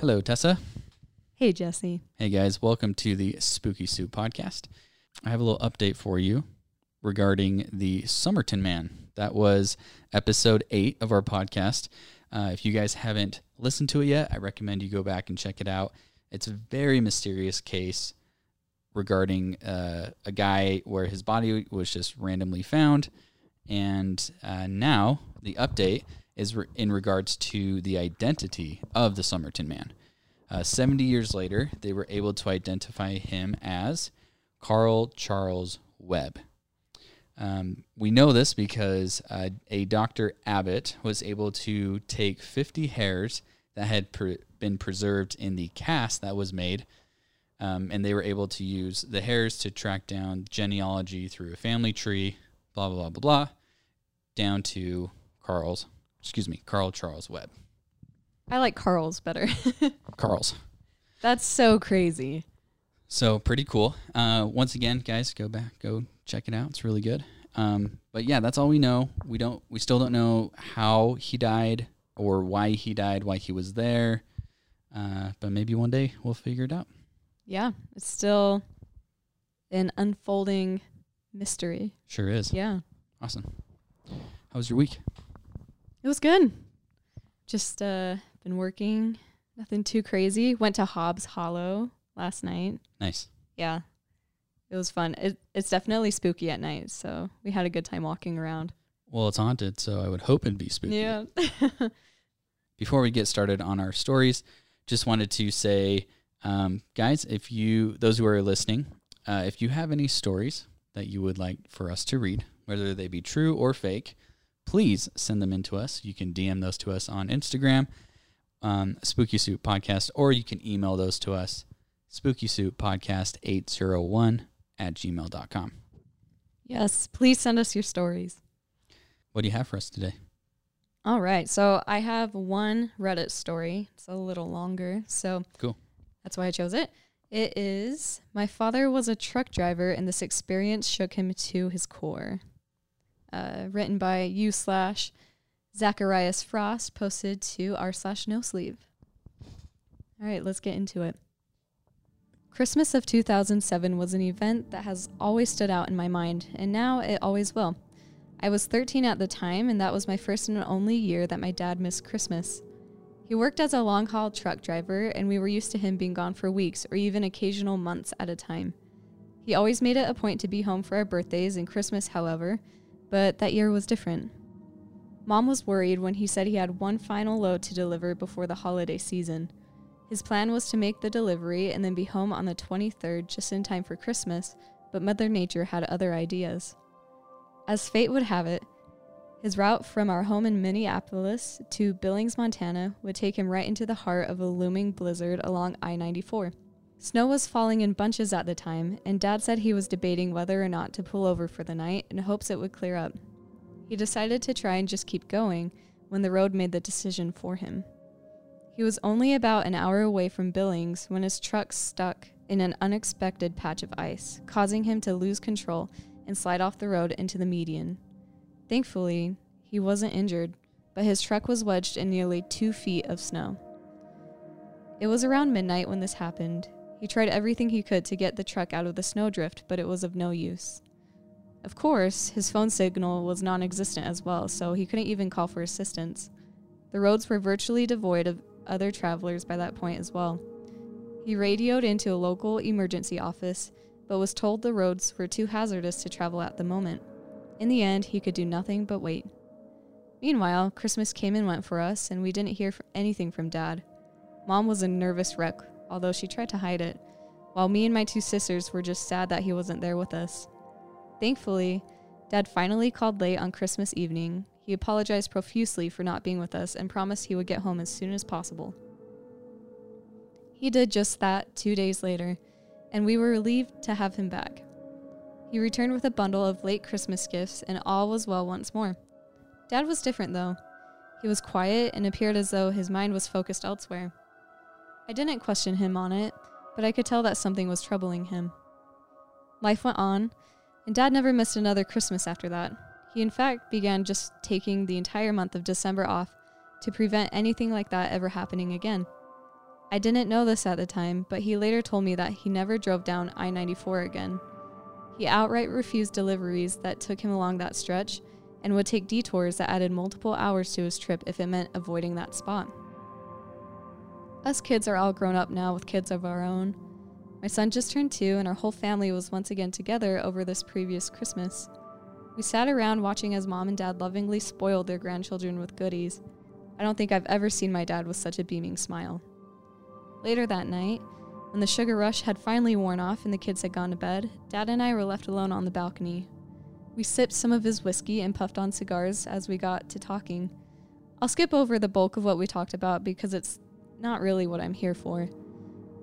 Hello, Tessa. Hey, Jesse. Hey, guys. Welcome to the Spooky Soup podcast. I have a little update for you regarding the Somerton Man. That was episode eight of our podcast. Uh, if you guys haven't listened to it yet, I recommend you go back and check it out. It's a very mysterious case regarding uh, a guy where his body was just randomly found. And uh, now the update is re- in regards to the identity of the Somerton Man. Uh, 70 years later, they were able to identify him as Carl Charles Webb. Um, we know this because uh, a Dr. Abbott was able to take 50 hairs that had pre- been preserved in the cast that was made, um, and they were able to use the hairs to track down genealogy through a family tree, blah, blah, blah, blah, blah, down to Carl's, excuse me, Carl Charles Webb. I like Carl's better. Carl's. That's so crazy. So pretty cool. Uh, once again, guys, go back, go check it out. It's really good. Um, but yeah, that's all we know. We don't, we still don't know how he died or why he died, why he was there. Uh, but maybe one day we'll figure it out. Yeah, it's still an unfolding mystery. Sure is. Yeah, Awesome. How was your week? It was good. Just uh, been working. Nothing too crazy. Went to Hobbs Hollow last night. Nice. Yeah, it was fun. It, it's definitely spooky at night, so we had a good time walking around. Well, it's haunted, so I would hope it'd be spooky. Yeah. Before we get started on our stories, just wanted to say, um, guys, if you, those who are listening, uh, if you have any stories that you would like for us to read, whether they be true or fake, please send them in to us. You can DM those to us on Instagram, um, Spooky Soup Podcast, or you can email those to us, Spooky Soup Podcast 801 at gmail.com. yes, please send us your stories. What do you have for us today? All right. So I have one Reddit story. It's a little longer. So Cool. That's why I chose it. It is My father was a truck driver, and this experience shook him to his core. Uh, written by you slash Zacharias Frost, posted to r slash nosleep. All right, let's get into it. Christmas of 2007 was an event that has always stood out in my mind, and now it always will. I was 13 at the time, and that was my first and only year that my dad missed Christmas. He worked as a long haul truck driver, and we were used to him being gone for weeks or even occasional months at a time. He always made it a point to be home for our birthdays and Christmas, however, but that year was different. Mom was worried when he said he had one final load to deliver before the holiday season. His plan was to make the delivery and then be home on the 23rd just in time for Christmas, but Mother Nature had other ideas. As fate would have it, his route from our home in Minneapolis to Billings, Montana would take him right into the heart of a looming blizzard along I 94. Snow was falling in bunches at the time, and Dad said he was debating whether or not to pull over for the night in hopes it would clear up. He decided to try and just keep going when the road made the decision for him. He was only about an hour away from Billings when his truck stuck in an unexpected patch of ice, causing him to lose control and slide off the road into the median. Thankfully, he wasn't injured, but his truck was wedged in nearly two feet of snow. It was around midnight when this happened. He tried everything he could to get the truck out of the snowdrift, but it was of no use. Of course, his phone signal was non existent as well, so he couldn't even call for assistance. The roads were virtually devoid of other travelers by that point as well. He radioed into a local emergency office, but was told the roads were too hazardous to travel at the moment. In the end, he could do nothing but wait. Meanwhile, Christmas came and went for us, and we didn't hear anything from Dad. Mom was a nervous wreck, although she tried to hide it, while me and my two sisters were just sad that he wasn't there with us. Thankfully, Dad finally called late on Christmas evening. He apologized profusely for not being with us and promised he would get home as soon as possible. He did just that two days later, and we were relieved to have him back. He returned with a bundle of late Christmas gifts, and all was well once more. Dad was different, though. He was quiet and appeared as though his mind was focused elsewhere. I didn't question him on it, but I could tell that something was troubling him. Life went on, and Dad never missed another Christmas after that. He, in fact, began just taking the entire month of December off to prevent anything like that ever happening again. I didn't know this at the time, but he later told me that he never drove down I 94 again. He outright refused deliveries that took him along that stretch and would take detours that added multiple hours to his trip if it meant avoiding that spot. Us kids are all grown up now with kids of our own. My son just turned two, and our whole family was once again together over this previous Christmas. We sat around watching as mom and dad lovingly spoiled their grandchildren with goodies. I don't think I've ever seen my dad with such a beaming smile. Later that night, when the sugar rush had finally worn off and the kids had gone to bed, Dad and I were left alone on the balcony. We sipped some of his whiskey and puffed on cigars as we got to talking. I'll skip over the bulk of what we talked about because it's not really what I'm here for.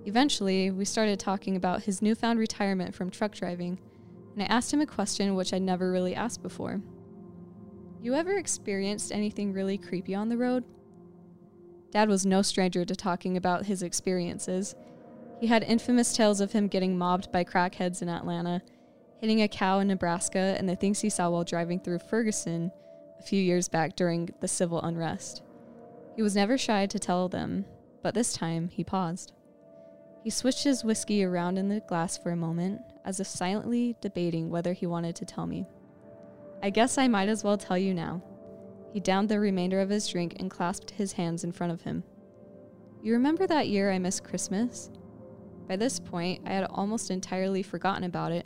Eventually, we started talking about his newfound retirement from truck driving, and I asked him a question which I'd never really asked before. You ever experienced anything really creepy on the road? Dad was no stranger to talking about his experiences. He had infamous tales of him getting mobbed by crackheads in Atlanta, hitting a cow in Nebraska, and the things he saw while driving through Ferguson a few years back during the civil unrest. He was never shy to tell them, but this time he paused. He switched his whiskey around in the glass for a moment, as if silently debating whether he wanted to tell me. I guess I might as well tell you now. He downed the remainder of his drink and clasped his hands in front of him. You remember that year I missed Christmas? By this point, I had almost entirely forgotten about it,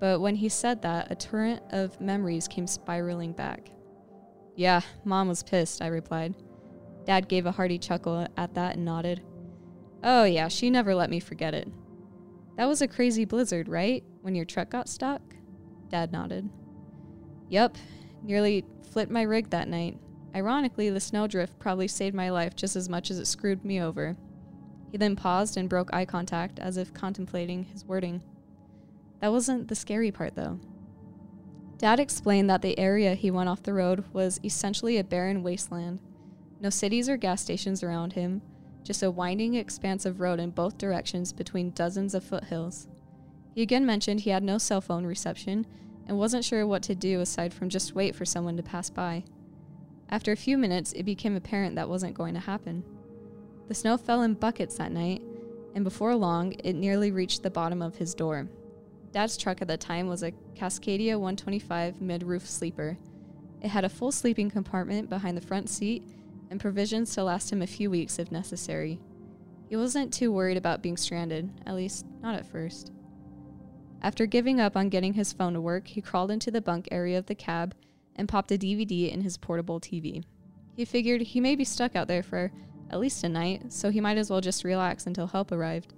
but when he said that, a torrent of memories came spiraling back. Yeah, Mom was pissed, I replied. Dad gave a hearty chuckle at that and nodded. Oh, yeah, she never let me forget it. That was a crazy blizzard, right? When your truck got stuck? Dad nodded. Yup, nearly flipped my rig that night. Ironically, the snowdrift probably saved my life just as much as it screwed me over. He then paused and broke eye contact as if contemplating his wording. That wasn't the scary part, though. Dad explained that the area he went off the road was essentially a barren wasteland. No cities or gas stations around him, just a winding expanse of road in both directions between dozens of foothills. He again mentioned he had no cell phone reception and wasn't sure what to do aside from just wait for someone to pass by. After a few minutes, it became apparent that wasn't going to happen. The snow fell in buckets that night, and before long, it nearly reached the bottom of his door. Dad's truck at the time was a Cascadia 125 mid roof sleeper. It had a full sleeping compartment behind the front seat and provisions to last him a few weeks if necessary. He wasn't too worried about being stranded, at least, not at first. After giving up on getting his phone to work, he crawled into the bunk area of the cab and popped a DVD in his portable TV. He figured he may be stuck out there for at least a night, so he might as well just relax until help arrived.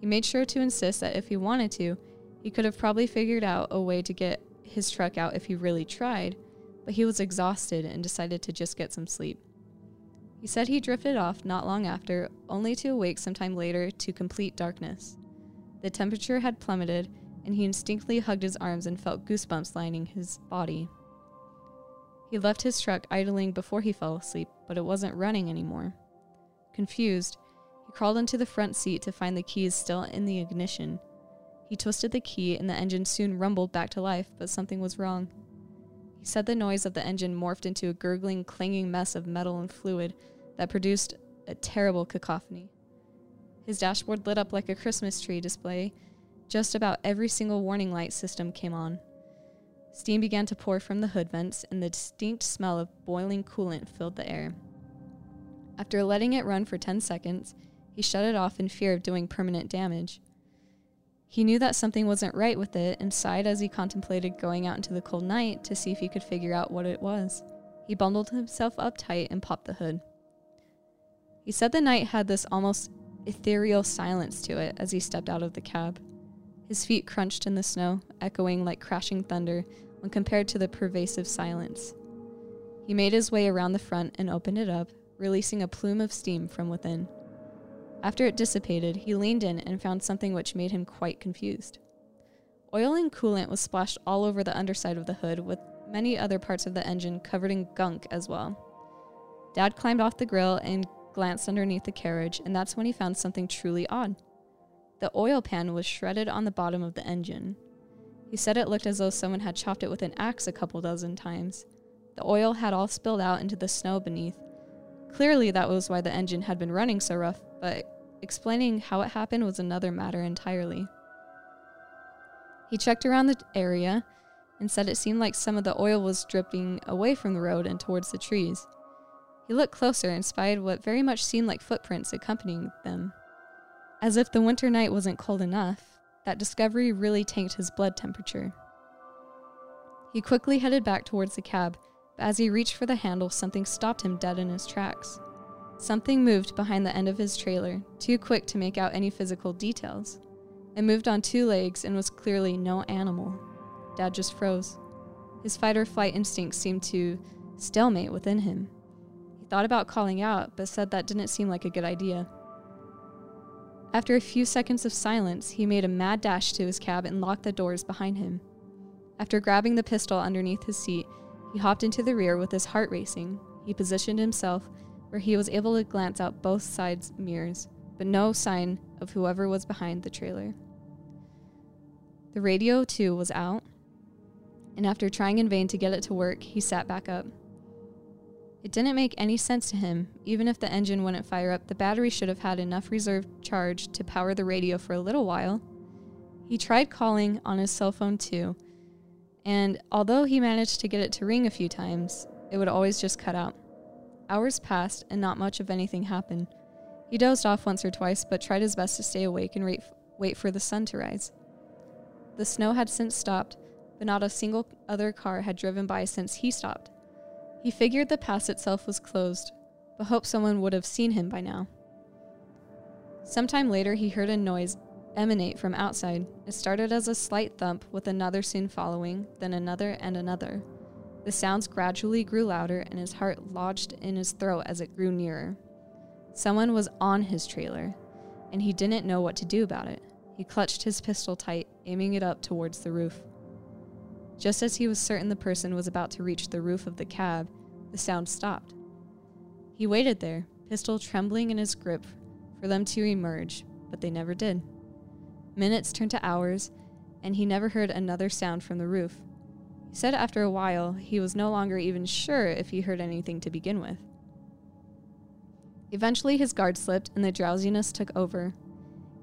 He made sure to insist that if he wanted to, he could have probably figured out a way to get his truck out if he really tried, but he was exhausted and decided to just get some sleep. He said he drifted off not long after, only to awake sometime later to complete darkness. The temperature had plummeted, and he instinctively hugged his arms and felt goosebumps lining his body. He left his truck idling before he fell asleep, but it wasn't running anymore. Confused, he crawled into the front seat to find the keys still in the ignition. He twisted the key, and the engine soon rumbled back to life, but something was wrong. He said the noise of the engine morphed into a gurgling, clanging mess of metal and fluid that produced a terrible cacophony. His dashboard lit up like a Christmas tree display. Just about every single warning light system came on. Steam began to pour from the hood vents, and the distinct smell of boiling coolant filled the air. After letting it run for 10 seconds, he shut it off in fear of doing permanent damage. He knew that something wasn't right with it and sighed as he contemplated going out into the cold night to see if he could figure out what it was. He bundled himself up tight and popped the hood. He said the night had this almost ethereal silence to it as he stepped out of the cab. His feet crunched in the snow, echoing like crashing thunder when compared to the pervasive silence. He made his way around the front and opened it up, releasing a plume of steam from within. After it dissipated, he leaned in and found something which made him quite confused. Oil and coolant was splashed all over the underside of the hood, with many other parts of the engine covered in gunk as well. Dad climbed off the grill and glanced underneath the carriage, and that's when he found something truly odd. The oil pan was shredded on the bottom of the engine. He said it looked as though someone had chopped it with an axe a couple dozen times. The oil had all spilled out into the snow beneath. Clearly, that was why the engine had been running so rough but explaining how it happened was another matter entirely. He checked around the area and said it seemed like some of the oil was dripping away from the road and towards the trees. He looked closer and spied what very much seemed like footprints accompanying them. As if the winter night wasn't cold enough, that discovery really tanked his blood temperature. He quickly headed back towards the cab, but as he reached for the handle, something stopped him dead in his tracks. Something moved behind the end of his trailer, too quick to make out any physical details. It moved on two legs and was clearly no animal. Dad just froze. His fight or flight instinct seemed to stalemate within him. Thought about calling out, but said that didn't seem like a good idea. After a few seconds of silence, he made a mad dash to his cab and locked the doors behind him. After grabbing the pistol underneath his seat, he hopped into the rear with his heart racing. He positioned himself where he was able to glance out both sides' mirrors, but no sign of whoever was behind the trailer. The radio, too, was out, and after trying in vain to get it to work, he sat back up. It didn't make any sense to him. Even if the engine wouldn't fire up, the battery should have had enough reserve charge to power the radio for a little while. He tried calling on his cell phone too, and although he managed to get it to ring a few times, it would always just cut out. Hours passed, and not much of anything happened. He dozed off once or twice, but tried his best to stay awake and wait, wait for the sun to rise. The snow had since stopped, but not a single other car had driven by since he stopped. He figured the pass itself was closed, but hoped someone would have seen him by now. Sometime later, he heard a noise emanate from outside. It started as a slight thump, with another soon following, then another and another. The sounds gradually grew louder, and his heart lodged in his throat as it grew nearer. Someone was on his trailer, and he didn't know what to do about it. He clutched his pistol tight, aiming it up towards the roof. Just as he was certain the person was about to reach the roof of the cab, the sound stopped. He waited there, pistol trembling in his grip, for them to emerge, but they never did. Minutes turned to hours, and he never heard another sound from the roof. He said after a while he was no longer even sure if he heard anything to begin with. Eventually, his guard slipped and the drowsiness took over.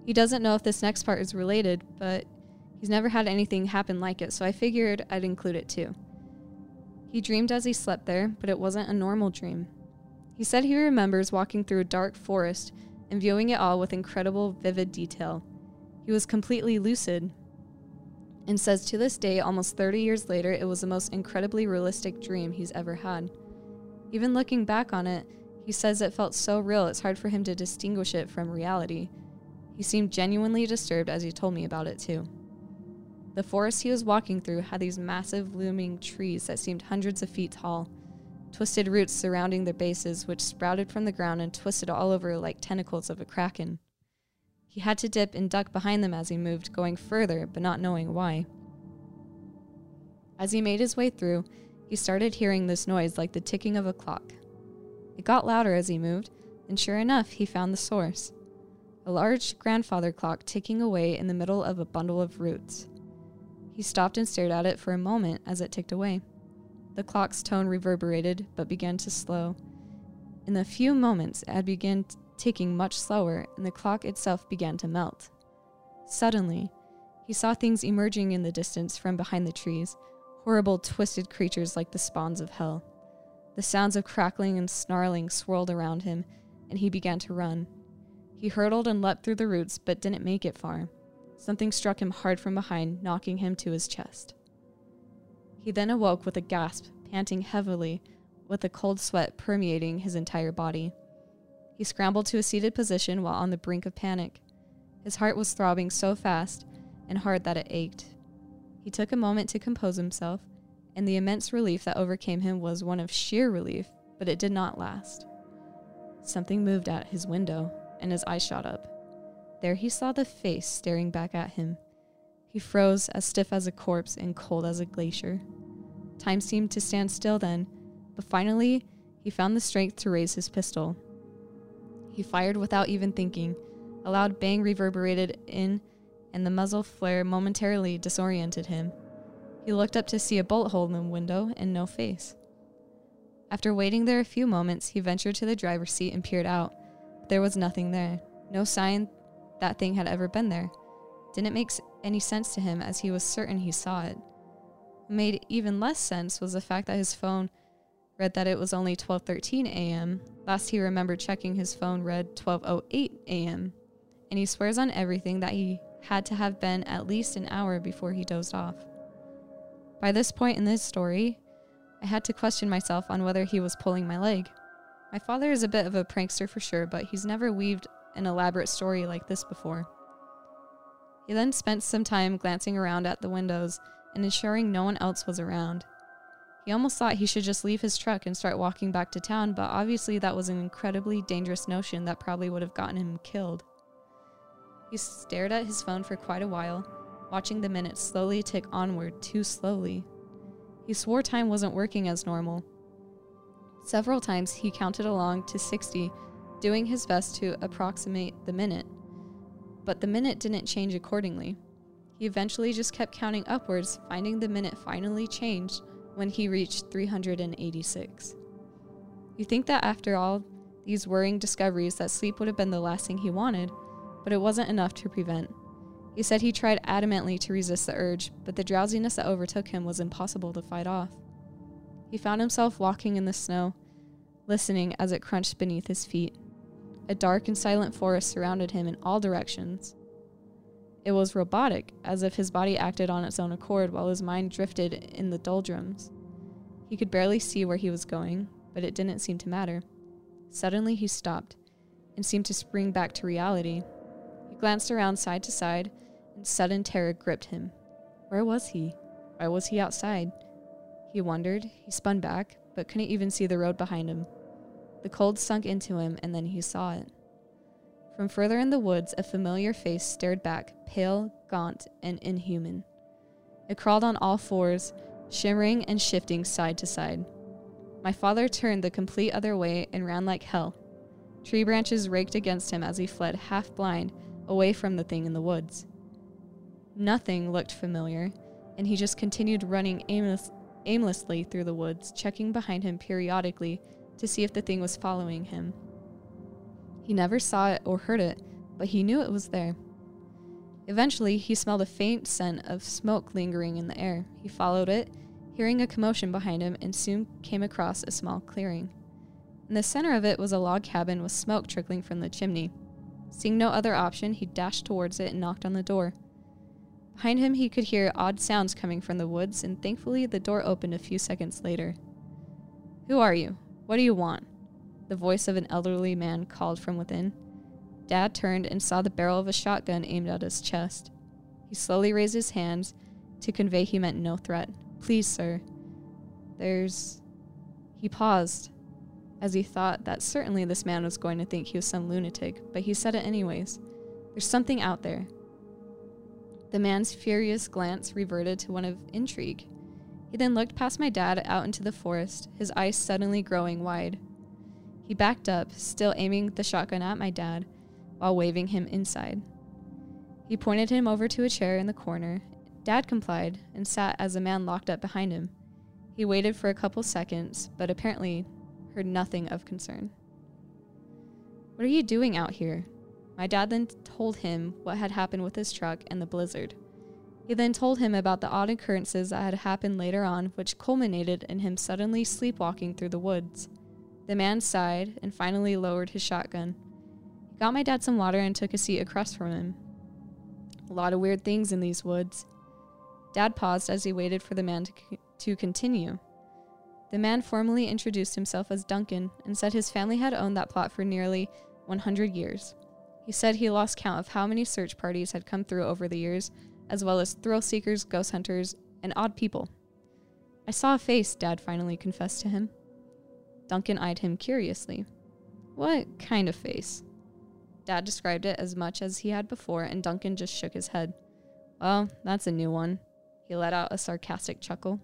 He doesn't know if this next part is related, but he's never had anything happen like it, so I figured I'd include it too. He dreamed as he slept there, but it wasn't a normal dream. He said he remembers walking through a dark forest and viewing it all with incredible, vivid detail. He was completely lucid and says to this day, almost 30 years later, it was the most incredibly realistic dream he's ever had. Even looking back on it, he says it felt so real it's hard for him to distinguish it from reality. He seemed genuinely disturbed as he told me about it too. The forest he was walking through had these massive looming trees that seemed hundreds of feet tall, twisted roots surrounding their bases, which sprouted from the ground and twisted all over like tentacles of a kraken. He had to dip and duck behind them as he moved, going further, but not knowing why. As he made his way through, he started hearing this noise like the ticking of a clock. It got louder as he moved, and sure enough, he found the source a large grandfather clock ticking away in the middle of a bundle of roots. He stopped and stared at it for a moment as it ticked away. The clock's tone reverberated but began to slow. In a few moments, it had begun ticking much slower, and the clock itself began to melt. Suddenly, he saw things emerging in the distance from behind the trees, horrible, twisted creatures like the spawns of hell. The sounds of crackling and snarling swirled around him, and he began to run. He hurtled and leapt through the roots, but didn't make it far. Something struck him hard from behind, knocking him to his chest. He then awoke with a gasp, panting heavily, with a cold sweat permeating his entire body. He scrambled to a seated position while on the brink of panic. His heart was throbbing so fast and hard that it ached. He took a moment to compose himself, and the immense relief that overcame him was one of sheer relief, but it did not last. Something moved at his window, and his eyes shot up. There he saw the face staring back at him. He froze as stiff as a corpse and cold as a glacier. Time seemed to stand still then, but finally he found the strength to raise his pistol he fired without even thinking. A loud bang reverberated in, and the muzzle flare momentarily disoriented him. He looked up to see a bullet hole in the window and no face. After waiting there a few moments, he ventured to the driver's seat and peered out. There was nothing there. No sign that thing had ever been there. Didn't make any sense to him as he was certain he saw it. What made even less sense was the fact that his phone read that it was only 12:13 a.m. Last he remembered checking his phone read 12:08 a.m. And he swears on everything that he had to have been at least an hour before he dozed off. By this point in this story, I had to question myself on whether he was pulling my leg. My father is a bit of a prankster for sure, but he's never weaved an elaborate story like this before. He then spent some time glancing around at the windows and ensuring no one else was around. He almost thought he should just leave his truck and start walking back to town, but obviously that was an incredibly dangerous notion that probably would have gotten him killed. He stared at his phone for quite a while, watching the minutes slowly tick onward too slowly. He swore time wasn't working as normal. Several times he counted along to 60, doing his best to approximate the minute. But the minute didn't change accordingly. He eventually just kept counting upwards, finding the minute finally changed when he reached 386. You think that after all these worrying discoveries that sleep would have been the last thing he wanted, but it wasn't enough to prevent. He said he tried adamantly to resist the urge, but the drowsiness that overtook him was impossible to fight off. He found himself walking in the snow, listening as it crunched beneath his feet. A dark and silent forest surrounded him in all directions. It was robotic, as if his body acted on its own accord while his mind drifted in the doldrums. He could barely see where he was going, but it didn't seem to matter. Suddenly he stopped and seemed to spring back to reality. He glanced around side to side, and sudden terror gripped him. Where was he? Why was he outside? He wondered. He spun back, but couldn't even see the road behind him. The cold sunk into him, and then he saw it. From further in the woods, a familiar face stared back, pale, gaunt, and inhuman. It crawled on all fours, shimmering and shifting side to side. My father turned the complete other way and ran like hell. Tree branches raked against him as he fled half blind away from the thing in the woods. Nothing looked familiar, and he just continued running aimless- aimlessly through the woods, checking behind him periodically to see if the thing was following him. He never saw it or heard it, but he knew it was there. Eventually, he smelled a faint scent of smoke lingering in the air. He followed it, hearing a commotion behind him, and soon came across a small clearing. In the center of it was a log cabin with smoke trickling from the chimney. Seeing no other option, he dashed towards it and knocked on the door. Behind him, he could hear odd sounds coming from the woods, and thankfully, the door opened a few seconds later. Who are you? What do you want? the voice of an elderly man called from within. Dad turned and saw the barrel of a shotgun aimed at his chest. He slowly raised his hands to convey he meant no threat. Please, sir. There's. He paused, as he thought that certainly this man was going to think he was some lunatic, but he said it anyways. There's something out there. The man's furious glance reverted to one of intrigue. He then looked past my dad out into the forest, his eyes suddenly growing wide. He backed up, still aiming the shotgun at my dad, while waving him inside. He pointed him over to a chair in the corner. Dad complied and sat as a man locked up behind him. He waited for a couple seconds, but apparently heard nothing of concern. What are you doing out here? My dad then told him what had happened with his truck and the blizzard. He then told him about the odd occurrences that had happened later on, which culminated in him suddenly sleepwalking through the woods. The man sighed and finally lowered his shotgun. He got my dad some water and took a seat across from him. A lot of weird things in these woods. Dad paused as he waited for the man to, to continue. The man formally introduced himself as Duncan and said his family had owned that plot for nearly 100 years. He said he lost count of how many search parties had come through over the years, as well as thrill seekers, ghost hunters, and odd people. I saw a face, Dad finally confessed to him. Duncan eyed him curiously. What kind of face? Dad described it as much as he had before, and Duncan just shook his head. Well, that's a new one. He let out a sarcastic chuckle.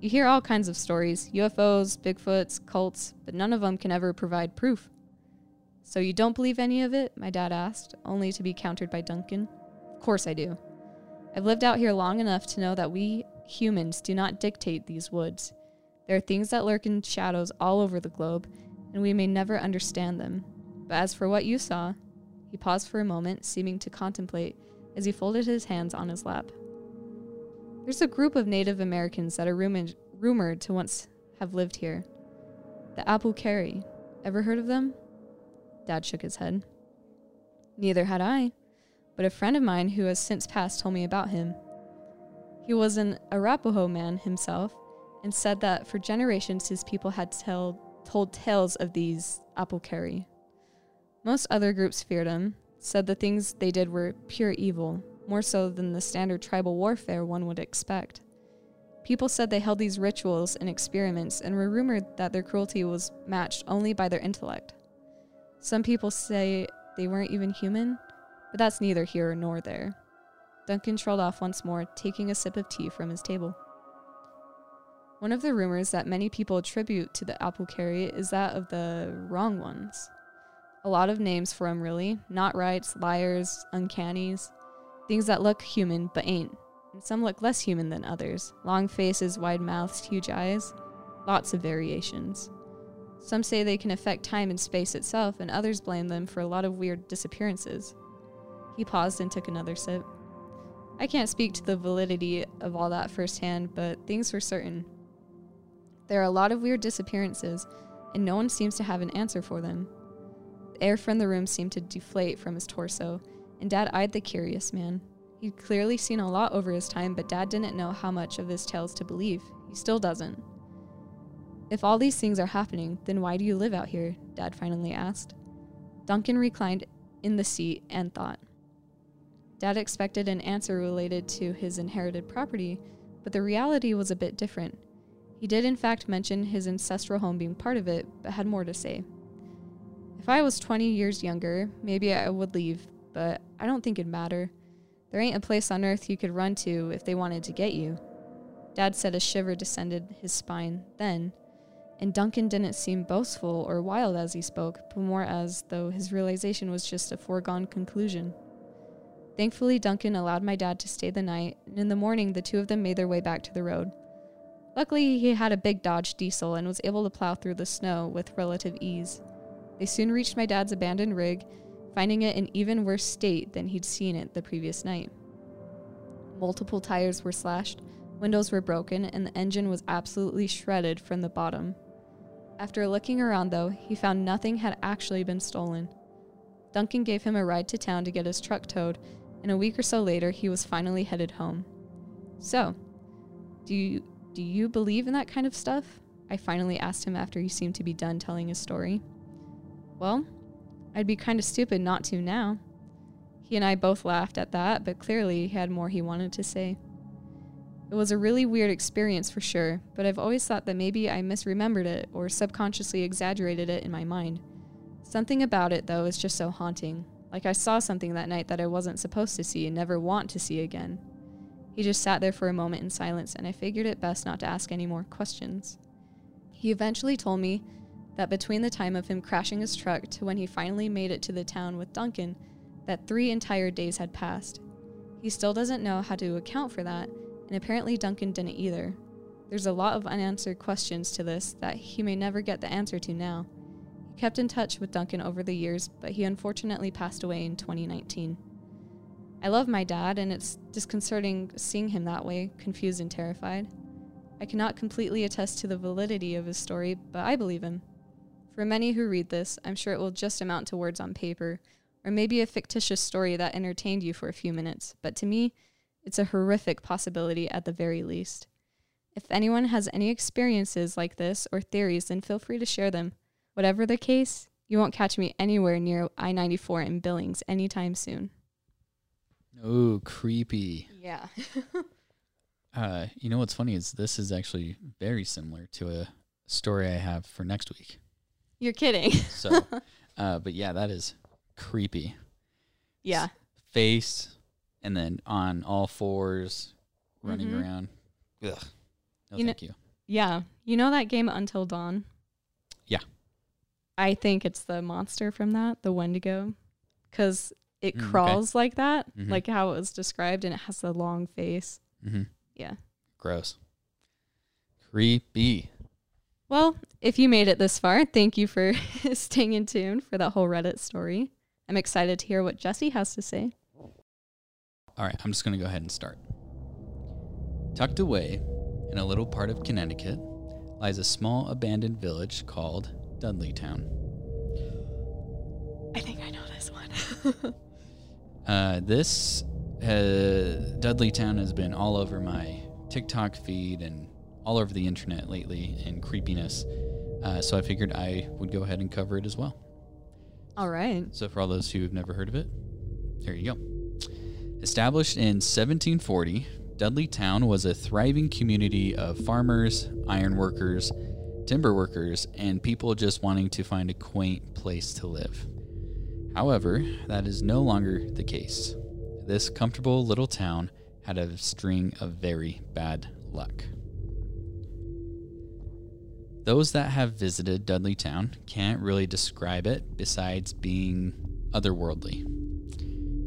You hear all kinds of stories UFOs, Bigfoots, cults, but none of them can ever provide proof. So you don't believe any of it? My dad asked, only to be countered by Duncan. Of course I do. I've lived out here long enough to know that we humans do not dictate these woods. There are things that lurk in shadows all over the globe, and we may never understand them. But as for what you saw, He paused for a moment, seeming to contemplate as he folded his hands on his lap. There's a group of Native Americans that are rumored, rumored to once have lived here. The Apulkeri. Ever heard of them? Dad shook his head. Neither had I, but a friend of mine who has since passed told me about him. He was an Arapaho man himself and said that for generations his people had tell, told tales of these Apulkeri. Most other groups feared him, said the things they did were pure evil, more so than the standard tribal warfare one would expect. People said they held these rituals and experiments and were rumored that their cruelty was matched only by their intellect. Some people say they weren't even human, but that's neither here nor there. Duncan trolled off once more, taking a sip of tea from his table. One of the rumors that many people attribute to the Apulkeri is that of the wrong ones. A lot of names for them, really. Not rights, liars, uncannies. Things that look human but ain't. And some look less human than others. Long faces, wide mouths, huge eyes. Lots of variations. Some say they can affect time and space itself, and others blame them for a lot of weird disappearances. He paused and took another sip. I can't speak to the validity of all that firsthand, but things were certain. There are a lot of weird disappearances, and no one seems to have an answer for them. The air from the room seemed to deflate from his torso, and Dad eyed the curious man. He'd clearly seen a lot over his time, but Dad didn't know how much of his tales to believe. He still doesn't. If all these things are happening, then why do you live out here? Dad finally asked. Duncan reclined in the seat and thought. Dad expected an answer related to his inherited property, but the reality was a bit different. He did, in fact, mention his ancestral home being part of it, but had more to say. If I was 20 years younger, maybe I would leave, but I don't think it'd matter. There ain't a place on earth you could run to if they wanted to get you. Dad said a shiver descended his spine then, and Duncan didn't seem boastful or wild as he spoke, but more as though his realization was just a foregone conclusion. Thankfully, Duncan allowed my dad to stay the night, and in the morning, the two of them made their way back to the road. Luckily, he had a big Dodge diesel and was able to plow through the snow with relative ease. They soon reached my dad's abandoned rig, finding it in even worse state than he'd seen it the previous night. Multiple tires were slashed, windows were broken, and the engine was absolutely shredded from the bottom. After looking around, though, he found nothing had actually been stolen. Duncan gave him a ride to town to get his truck towed, and a week or so later, he was finally headed home. So, do you do you believe in that kind of stuff? I finally asked him after he seemed to be done telling his story. Well, I'd be kind of stupid not to now. He and I both laughed at that, but clearly he had more he wanted to say. It was a really weird experience for sure, but I've always thought that maybe I misremembered it or subconsciously exaggerated it in my mind. Something about it, though, is just so haunting. Like I saw something that night that I wasn't supposed to see and never want to see again. He just sat there for a moment in silence, and I figured it best not to ask any more questions. He eventually told me that between the time of him crashing his truck to when he finally made it to the town with Duncan, that three entire days had passed. He still doesn't know how to account for that, and apparently Duncan didn't either. There's a lot of unanswered questions to this that he may never get the answer to now. Kept in touch with Duncan over the years, but he unfortunately passed away in 2019. I love my dad, and it's disconcerting seeing him that way, confused and terrified. I cannot completely attest to the validity of his story, but I believe him. For many who read this, I'm sure it will just amount to words on paper, or maybe a fictitious story that entertained you for a few minutes, but to me, it's a horrific possibility at the very least. If anyone has any experiences like this or theories, then feel free to share them. Whatever the case, you won't catch me anywhere near I 94 in Billings anytime soon. Oh, creepy. Yeah. Uh, you know what's funny is this is actually very similar to a story I have for next week. You're kidding. So, uh, but yeah, that is creepy. yeah. Face, and then on all fours, running Mhm. around. Ugh. No, You know- thank you. Yeah. You know that game Until Dawn? I think it's the monster from that, the Wendigo. Because it Mm, okay. crawls like that, Mhm. like how it was described, and it has the long face. Mm-hmm. Yeah. Gross. Creepy. Well, if you made it this far, thank you for staying in tune for that whole Reddit story. I'm excited to hear what Jesse has to say. All right, I'm just going to go ahead and start. Tucked away in a little part of Connecticut lies a small abandoned village called Dudleytown. I think I know this one. Uh, this uh, Dudleytown has been all over my TikTok feed and all over the internet lately in creepiness. Uh, so I figured I would go ahead and cover it as well. All right. So for all those who have never heard of it, there you go. Established in 1740, Dudleytown was a thriving community of farmers, iron workers, timber workers, and people just wanting to find a quaint place to live. However, that is no longer the case. This comfortable little town had a string of very bad luck. Those that have visited Dudleytown can't really describe it besides being otherworldly.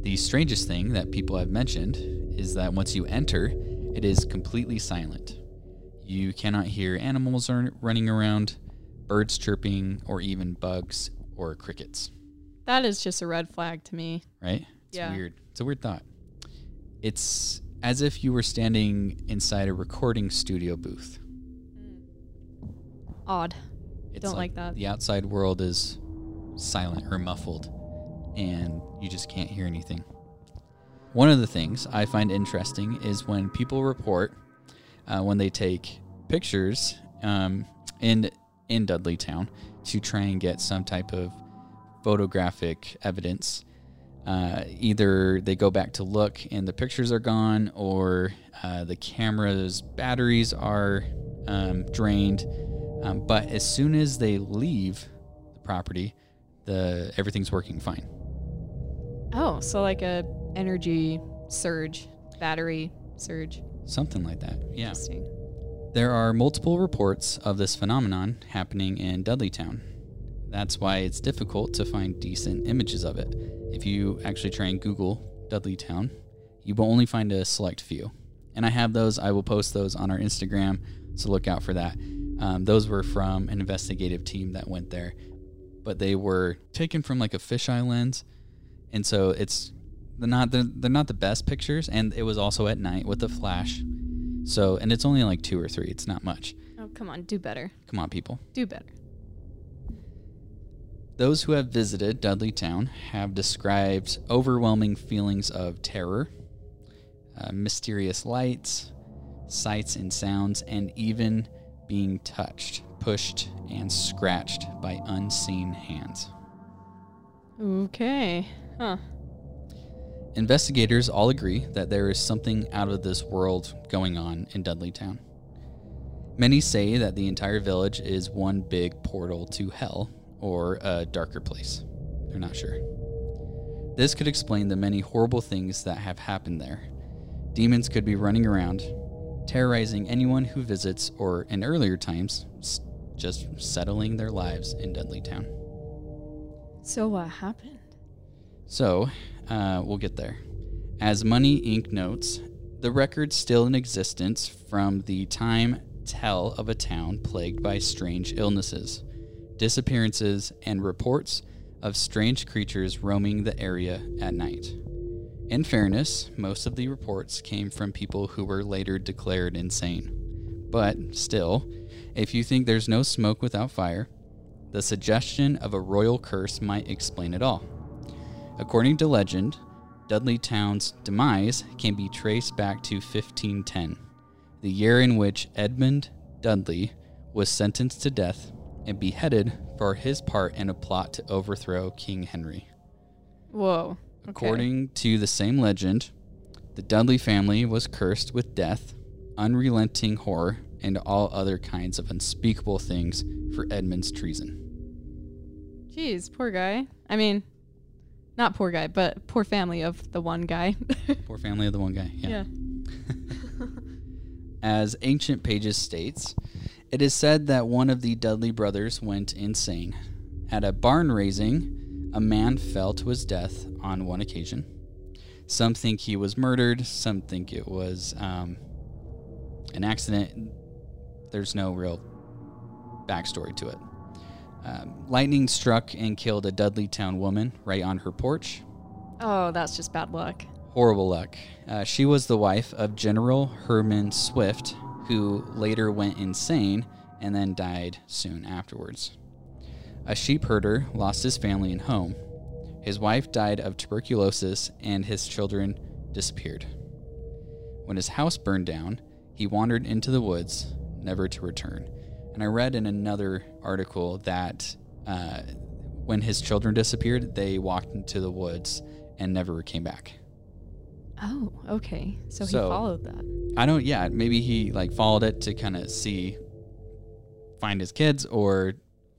The strangest thing that people have mentioned is that once you enter, it is completely silent. You cannot hear animals running around, birds chirping, or even bugs or crickets, That is just a red flag to me. right? It's Yeah. weird. It's a weird thought. It's as if you were standing inside a recording studio booth. Hmm. Odd. It's Don't like that. The outside world is silent or muffled, and you just can't hear anything. One of the things I find interesting is when people report uh, when they take pictures um, in in Dudleytown to try and get some type of photographic evidence. Uh, either they go back to look and the pictures are gone, or uh, the camera's batteries are um, drained. Um, but as soon as they leave the property, the everything's working fine. Oh, so like a energy surge, battery surge. Something like that. Yeah. Interesting. There are multiple reports of this phenomenon happening in Dudleytown. That's why it's difficult to find decent images of it. If you actually try and Google Dudleytown, you will only find a select few. And I have those, I will post those on our Instagram, so look out for that. Um, those were from an investigative team that went there, but they were taken from like a fisheye lens. And so it's they're not they're, they're not the best pictures, and it was also at night with a flash. So, and it's only like two or three. It's not much. Oh, come on, do better. Come on, people. Do better. Those who have visited Dudleytown have described overwhelming feelings of terror, uh, mysterious lights, sights and sounds, and even being touched, pushed, and scratched by unseen hands. Okay. Huh. Investigators all agree that there is something out of this world going on in Dudleytown. Many say that the entire village is one big portal to hell or a darker place. They're not sure. This could explain the many horrible things that have happened there. Demons could be running around, terrorizing anyone who visits, or in earlier times, just settling their lives in Dudleytown. So what happened? So, uh, we'll get there. As Money Inc. notes, the records still in existence from the time tell of a town plagued by strange illnesses, disappearances, and reports of strange creatures roaming the area at night. In fairness, most of the reports came from people who were later declared insane. But still, if you think there's no smoke without fire, the suggestion of a royal curse might explain it all. According to legend, Dudleytown's demise can be traced back to 1510, the year in which Edmund Dudley was sentenced to death and beheaded for his part in a plot to overthrow King Henry. Whoa. Okay. According to the same legend, the Dudley family was cursed with death, unrelenting horror, and all other kinds of unspeakable things for Edmund's treason. Jeez, poor guy. I mean, not poor guy, but poor family of the one guy. Poor family of the one guy. yeah. As Ancient Pages states, it is said that one of the Dudley brothers went insane. At a barn raising, a man fell to his death on one occasion. Some think he was murdered, some think it was um, an accident. There's no real backstory to it. Um, lightning struck and killed a Dudleytown woman right on her porch. Oh, that's just bad luck. Horrible luck. Uh, she was the wife of General Herman Swift, who later went insane and then died soon afterwards. A sheep herder lost his family and home. His wife died of tuberculosis and his children disappeared. When his house burned down, he wandered into the woods, never to return. And I read in another article that uh, when his children disappeared, they walked into the woods and never came back. Oh, okay. So, So- he followed that. I don't. Yeah, maybe he like followed it to kind of see, find his kids, or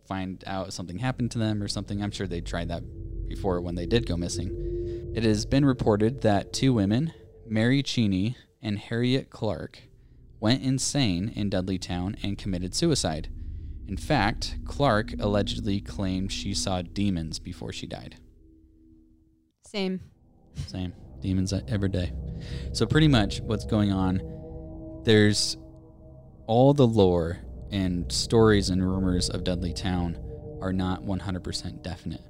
find out something happened to them or something. I'm sure they tried that before when they did go missing. It has been reported that two women, Mary Cheney and Harriet Clark, went insane in Dudleytown and committed suicide. In fact, Clark allegedly claimed she saw demons before she died. Same. Same. Demons every day. So pretty much what's going on, there's all the lore and stories and rumors of Dudleytown are not 100% definite.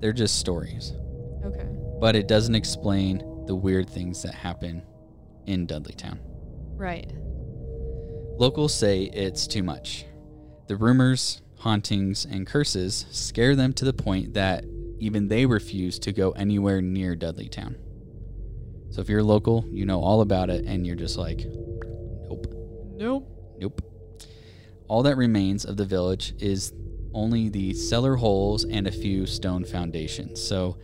They're just stories. Okay. But it doesn't explain the weird things that happen in Dudleytown. Right. Locals say it's too much. The rumors, hauntings, and curses scare them to the point that even they refuse to go anywhere near Dudleytown. So if you're local, you know all about it, and you're just like, nope, Nope. nope. All that remains of the village is only the cellar holes and a few stone foundations. So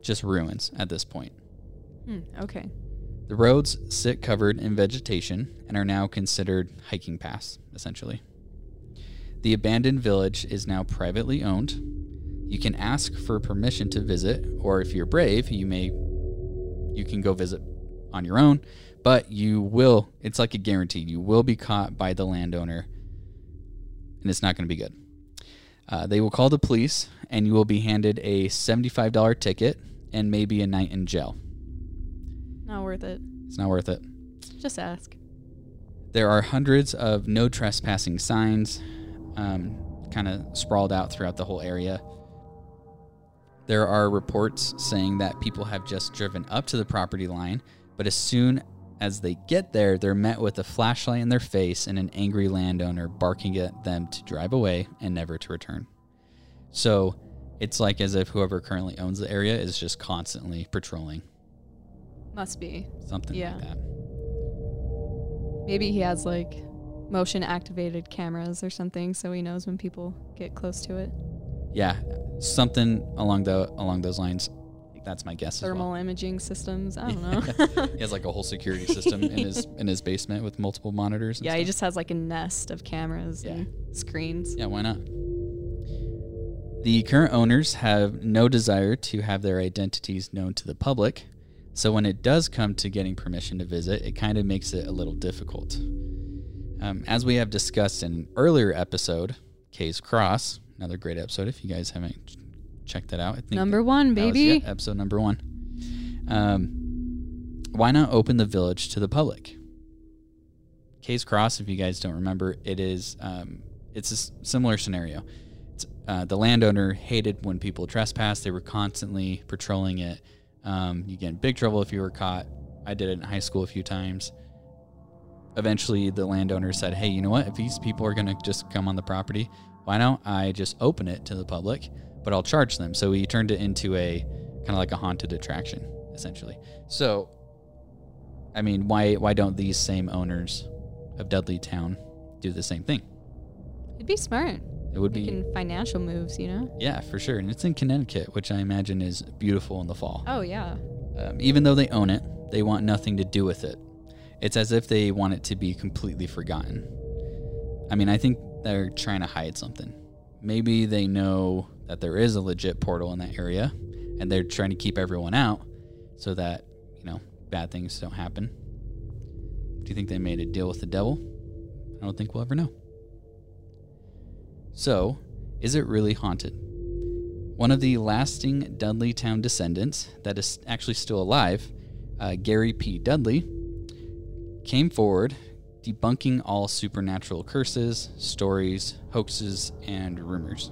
just ruins at this point. Hmm. Okay. The roads sit covered in vegetation and are now considered hiking paths, essentially. The abandoned village is now privately owned. You can ask for permission to visit, or if you're brave, you may you can go visit on your own, but you will it's like a guarantee. You will be caught by the landowner and it's not going to be good. Uh, they will call the police and you will be handed a $75 ticket and maybe a night in jail. Not worth it. It's not worth it. Just ask. There are hundreds of no trespassing signs um, kind of sprawled out throughout the whole area. There are reports saying that people have just driven up to the property line, but as soon as they get there, they're met with a flashlight in their face and an angry landowner barking at them to drive away and never to return. So it's like as if whoever currently owns the area is just constantly patrolling, Must be. something Yeah. like that. Maybe he has like motion activated cameras or something so he knows when people get close to it. Yeah, something along the along those lines. That's my guess. as well. Thermal imaging systems. I don't know. He has like a whole security system in his in his basement with multiple monitors. And yeah, he just has like a nest of cameras Yeah. and screens. yeah. Why not? The current owners have no desire to have their identities known to the public, so when it does come to getting permission to visit, it kind of makes it a little difficult. Um, as we have discussed in an earlier episode, Kay's Cross, another great episode. If you guys haven't ch- checked that out, I think Number one, That was, baby. yeah, episode number one. Um, why not open the village to the public? Kay's Cross, if you guys don't remember, it is um, it's a similar scenario. It's, uh, the landowner hated when people trespassed; they were constantly patrolling it. Um, you get in big trouble if you were caught. I did it in high school a few times. Eventually, the landowner said, "Hey, you know what? If these people are going to just come on the property, why don't I just open it to the public? But I'll charge them." So he turned it into a kind of like a haunted attraction, essentially. So, I mean, why why don't these same owners of Dudleytown do the same thing? It'd be smart. It would be Making financial moves, you know? yeah, for sure. And it's in Connecticut, which I imagine is beautiful in the fall. Oh, yeah. Um, even though they own it, they want nothing to do with it. It's as if they want it to be completely forgotten. I mean, I think they're trying to hide something. Maybe they know that there is a legit portal in that area and they're trying to keep everyone out so that, you know, bad things don't happen. Do you think they made a deal with the devil? I don't think we'll ever know. So, is it really haunted? One of the lasting Dudleytown descendants that is actually still alive, uh, Gary P. Dudley, came forward debunking all supernatural curses, stories, hoaxes, and rumors.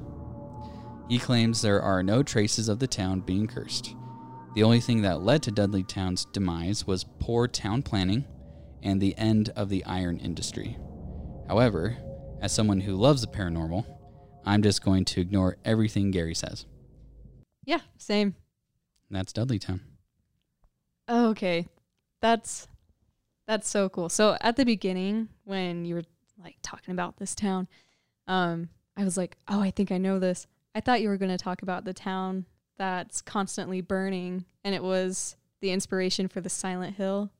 He claims there are no traces of the town being cursed. The only thing that led to Dudleytown's demise was poor town planning and the end of the iron industry. However, as someone who loves the paranormal, I'm just going to ignore everything Gary says. Yeah, same. And that's Dudleytown. Oh, okay. That's that's so cool. So at the beginning when you were like talking about this town, um, I was like, "Oh, I think I know this." I thought you were going to talk about the town that's constantly burning and it was the inspiration for the Silent Hill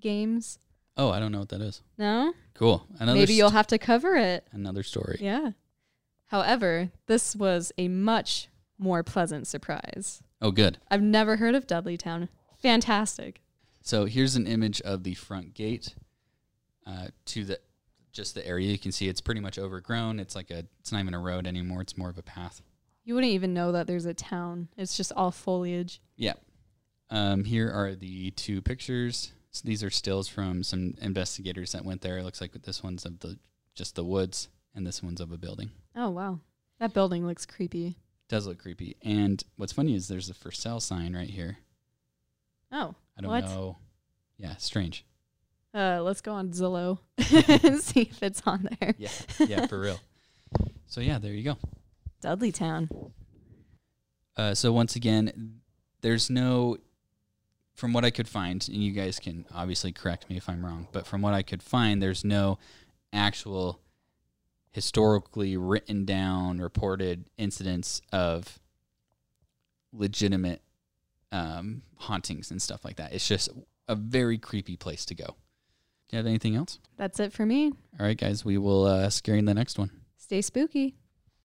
games. Oh, I don't know what that is. No? Cool. Another Maybe you'll have to cover it. another story. Yeah. However, this was a much more pleasant surprise. Oh, good. I've never heard of Dudleytown. Fantastic. So here's an image of the front gate uh, to the just the area. You can see it's pretty much overgrown. It's like a it's not even a road anymore. It's more of a path. You wouldn't even know that there's a town. It's just all foliage. Yeah. Um, here are the two pictures. So these are stills from some investigators that went there. It looks like this one's of the just the woods, and this one's of a building. Oh, wow. That building looks creepy. Does look creepy. And what's funny is there's a for sale sign right here. Oh, I don't What? know. Yeah, strange. uh, let's go on Zillow and see if it's on there. Yeah, yeah, for real. So yeah, there you go. Dudleytown. Uh, so once again, there's no, from what I could find, and you guys can obviously correct me if I'm wrong, but from what I could find, there's no actual historically written down reported incidents of legitimate um, hauntings and stuff like that. It's just a very creepy place to go. Do you have anything else? That's it for me. All right, guys, we will uh, scare you in the next one. Stay spooky.